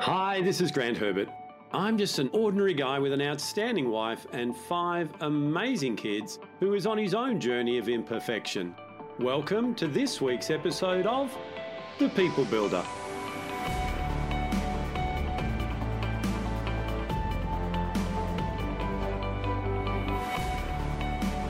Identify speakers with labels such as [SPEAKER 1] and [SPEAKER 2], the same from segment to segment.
[SPEAKER 1] Hi, this is Grant Herbert. I'm just an ordinary guy with an outstanding wife and five amazing kids who is on his own journey of imperfection. Welcome to this week's episode of The People Builder.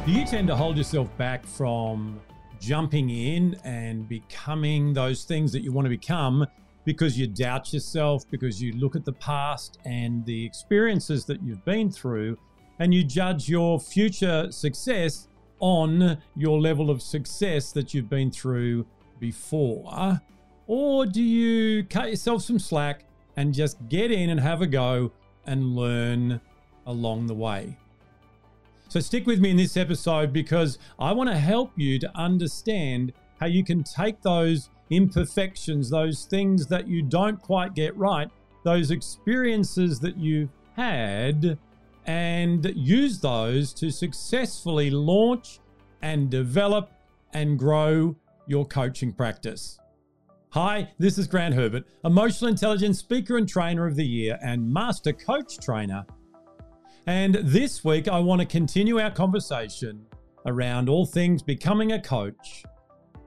[SPEAKER 2] Do you tend to hold yourself back from jumping in and becoming those things that you want to become because you doubt yourself, because you look at the past and the experiences that you've been through, and you judge your future success on your level of success that you've been through before? Or do you cut yourself some slack and just get in and have a go and learn along the way? So stick with me in this episode because I want to help you to understand how you can take those imperfections, those things that you don't quite get right, those experiences that you've had, and use those to successfully launch and develop and grow your coaching practice. Hi, this is Grant Herbert, Emotional Intelligence Speaker and Trainer of the Year and Master Coach Trainer and this week, I want to continue our conversation around all things becoming a coach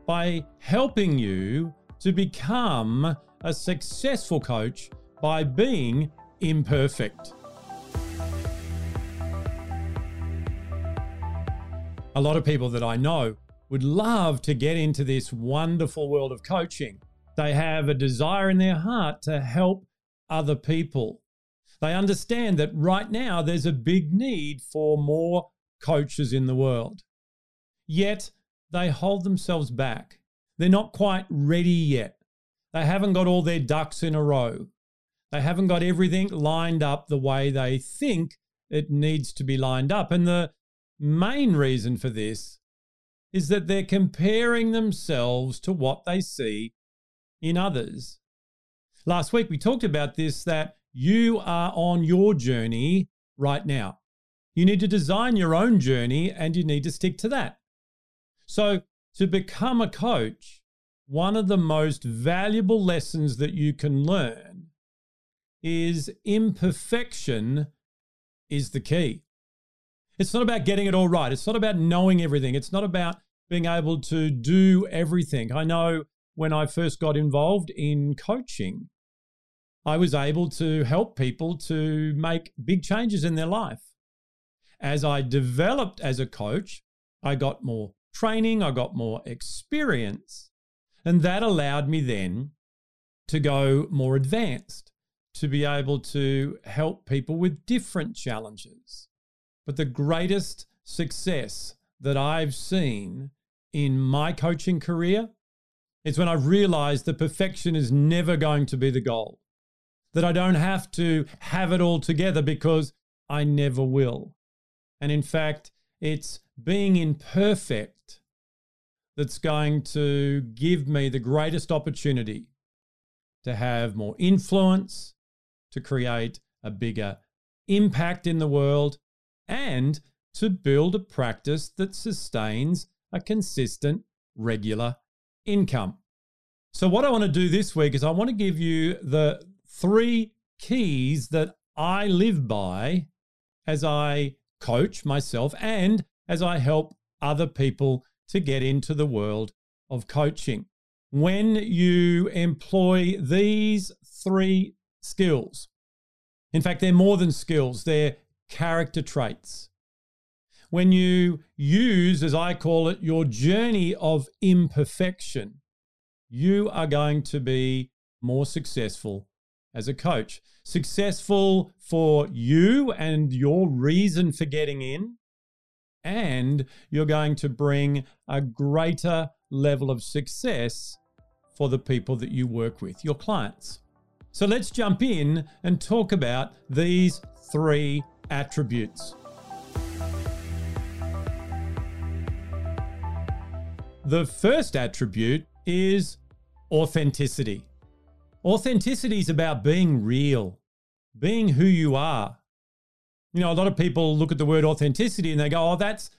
[SPEAKER 2] by helping you to become a successful coach by being imperfect. A lot of people that I know would love to get into this wonderful world of coaching. They have a desire in their heart to help other people. They understand that right now there's a big need for more coaches in the world. Yet they hold themselves back. They're not quite ready yet. They haven't got all their ducks in a row. They haven't got everything lined up the way they think it needs to be lined up. And the main reason for this is that they're comparing themselves to what they see in others. Last week we talked about this that you are on your journey right now. You need to design your own journey and you need to stick to that. So, to become a coach, one of the most valuable lessons that you can learn is imperfection is the key. It's not about getting it all right. It's not about knowing everything. It's not about being able to do everything. I know when I first got involved in coaching, I was able to help people to make big changes in their life. As I developed as a coach, I got more training, I got more experience, and that allowed me then to go more advanced, to be able to help people with different challenges. But the greatest success that I've seen in my coaching career is when I realized that perfection is never going to be the goal that I don't have to have it all together because I never will. And in fact, it's being imperfect that's going to give me the greatest opportunity to have more influence, to create a bigger impact in the world, and to build a practice that sustains a consistent, regular income. So, what I want to do this week is I want to give you the three keys that I live by as I coach myself and as I help other people to get into the world of coaching. When you employ these three skills, in fact, they're more than skills, they're character traits. When you use, as I call it, your journey of imperfection, you are going to be more successful as a coach. Successful for you and your reason for getting in. And you're going to bring a greater level of success for the people that you work with, your clients. So let's jump in and talk about these three attributes. The first attribute is authenticity. Authenticity is about being real, being who you are. You know, a lot of people look at the word authenticity and they go, oh, that's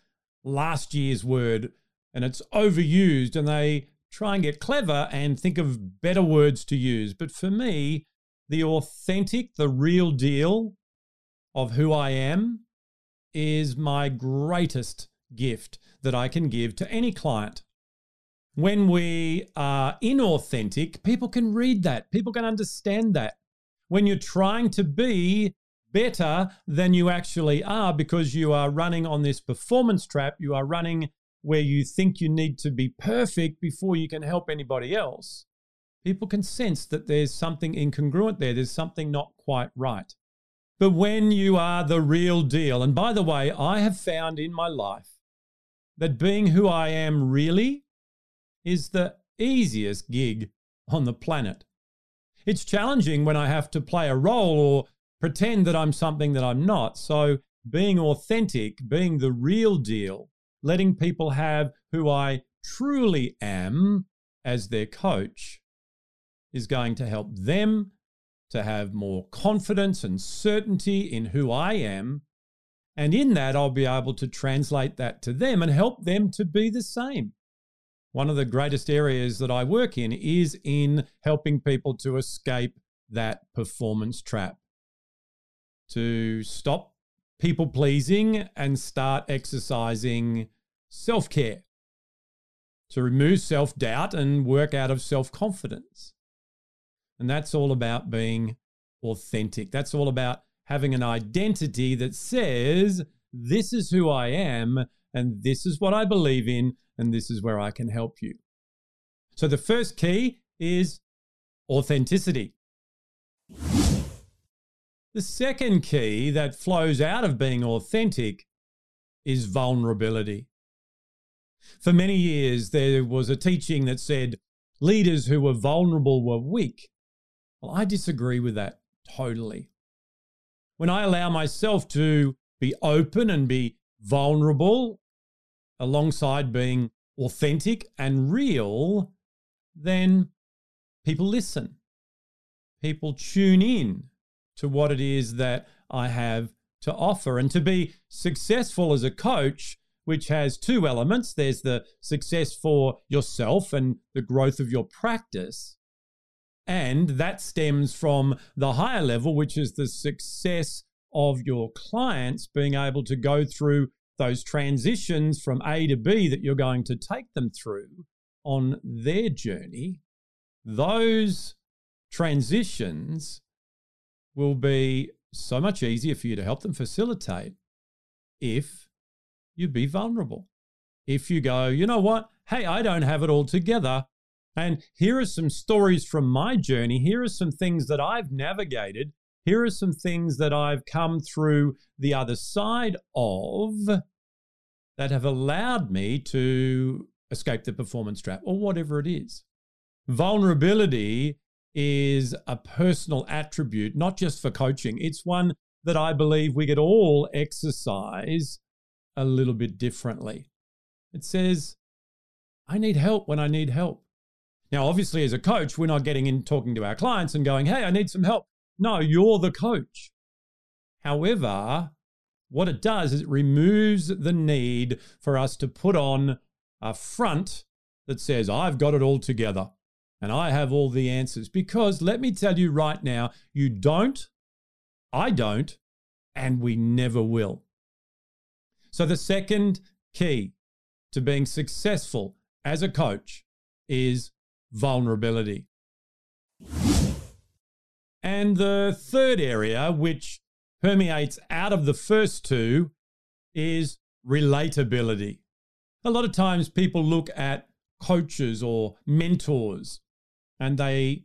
[SPEAKER 2] last year's word and it's overused. And they try and get clever and think of better words to use. But for me, the authentic, the real deal of who I am is my greatest gift that I can give to any client. When we are inauthentic, people can read that, people can understand that. When you're trying to be better than you actually are because you are running on this performance trap, you are running where you think you need to be perfect before you can help anybody else, people can sense that there's something incongruent there, there's something not quite right. But when you are the real deal, and by the way, I have found in my life that being who I am really is the easiest gig on the planet. It's challenging when I have to play a role or pretend that I'm something that I'm not. So, being authentic, being the real deal, letting people have who I truly am as their coach is going to help them to have more confidence and certainty in who I am. And in that, I'll be able to translate that to them and help them to be the same. One of the greatest areas that I work in is in helping people to escape that performance trap, to stop people pleasing and start exercising self care, to remove self doubt and work out of self confidence. And that's all about being authentic. That's all about having an identity that says, this is who I am, and this is what I believe in, and this is where I can help you. So the first key is authenticity. The second key that flows out of being authentic is vulnerability. For many years, there was a teaching that said leaders who were vulnerable were weak. Well, I disagree with that totally. When I allow myself to be open and be vulnerable alongside being authentic and real, then people listen. People tune in to what it is that I have to offer. And to be successful as a coach, which has two elements there's the success for yourself and the growth of your practice. And that stems from the higher level, which is the success of your clients being able to go through those transitions from A to B that you're going to take them through on their journey. Those transitions will be so much easier for you to help them facilitate if you be vulnerable. If you go, you know what? Hey, I don't have it all together. And here are some stories from my journey. Here are some things that I've navigated. Here are some things that I've come through the other side of that have allowed me to escape the performance trap or whatever it is. Vulnerability is a personal attribute, not just for coaching. It's one that I believe we could all exercise a little bit differently. It says, I need help when I need help. Now, obviously, as a coach, we're not getting in talking to our clients and going, hey, I need some help. No, you're the coach. However, what it does is it removes the need for us to put on a front that says, I've got it all together and I have all the answers. Because let me tell you right now, you don't, I don't, and we never will. So, the second key to being successful as a coach is vulnerability. And the third area, which permeates out of the first two, is relatability. A lot of times people look at coaches or mentors and they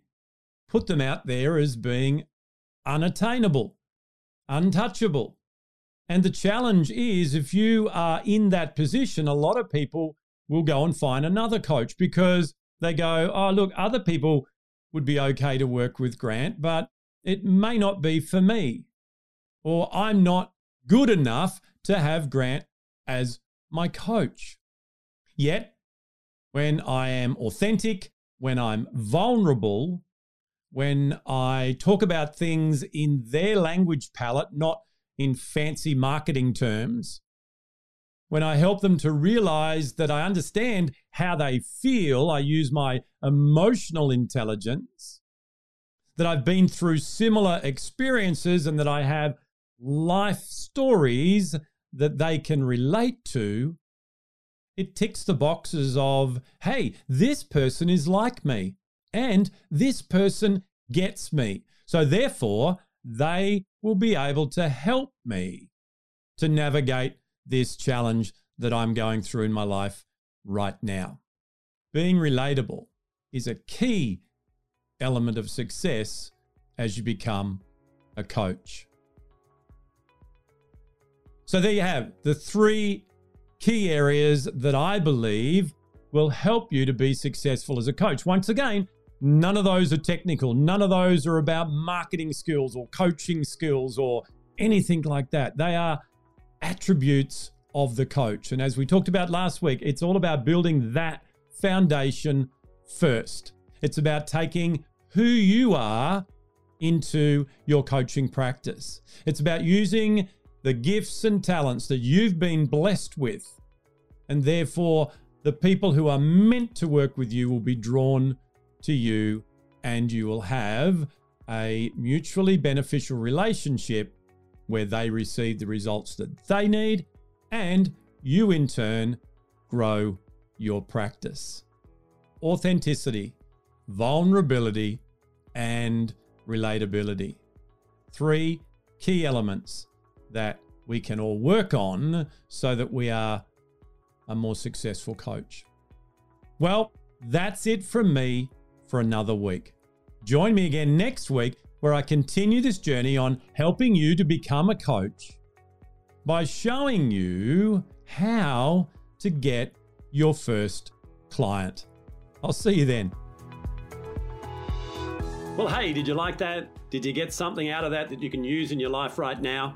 [SPEAKER 2] put them out there as being unattainable, untouchable. And the challenge is if you are in that position, a lot of people will go and find another coach because they go, oh, look, other people would be okay to work with Grant, but it may not be for me. Or I'm not good enough to have Grant as my coach. Yet, when I am authentic, when I'm vulnerable, when I talk about things in their language palette, not in fancy marketing terms, when I help them to realize that I understand how they feel, I use my emotional intelligence, that I've been through similar experiences and that I have life stories that they can relate to, it ticks the boxes of, hey, this person is like me and this person gets me. So therefore, they will be able to help me to navigate this challenge that I'm going through in my life right now. Being relatable is a key element of success as you become a coach. So, there you have the three key areas that I believe will help you to be successful as a coach. Once again, none of those are technical, none of those are about marketing skills or coaching skills or anything like that. They are attributes of the coach. And as we talked about last week, it's all about building that foundation first. It's about taking who you are into your coaching practice. It's about using the gifts and talents that you've been blessed with. And therefore, the people who are meant to work with you will be drawn to you, and you will have a mutually beneficial relationship where they receive the results that they need, and you in turn grow your practice. Authenticity, vulnerability, and relatability. Three key elements that we can all work on so that we are a more successful coach. Well, that's it from me for another week. Join me again next week where I continue this journey on helping you to become a coach by showing you how to get your first client. I'll see you then.
[SPEAKER 1] Well, hey, did you like that? Did you get something out of that that you can use in your life right now?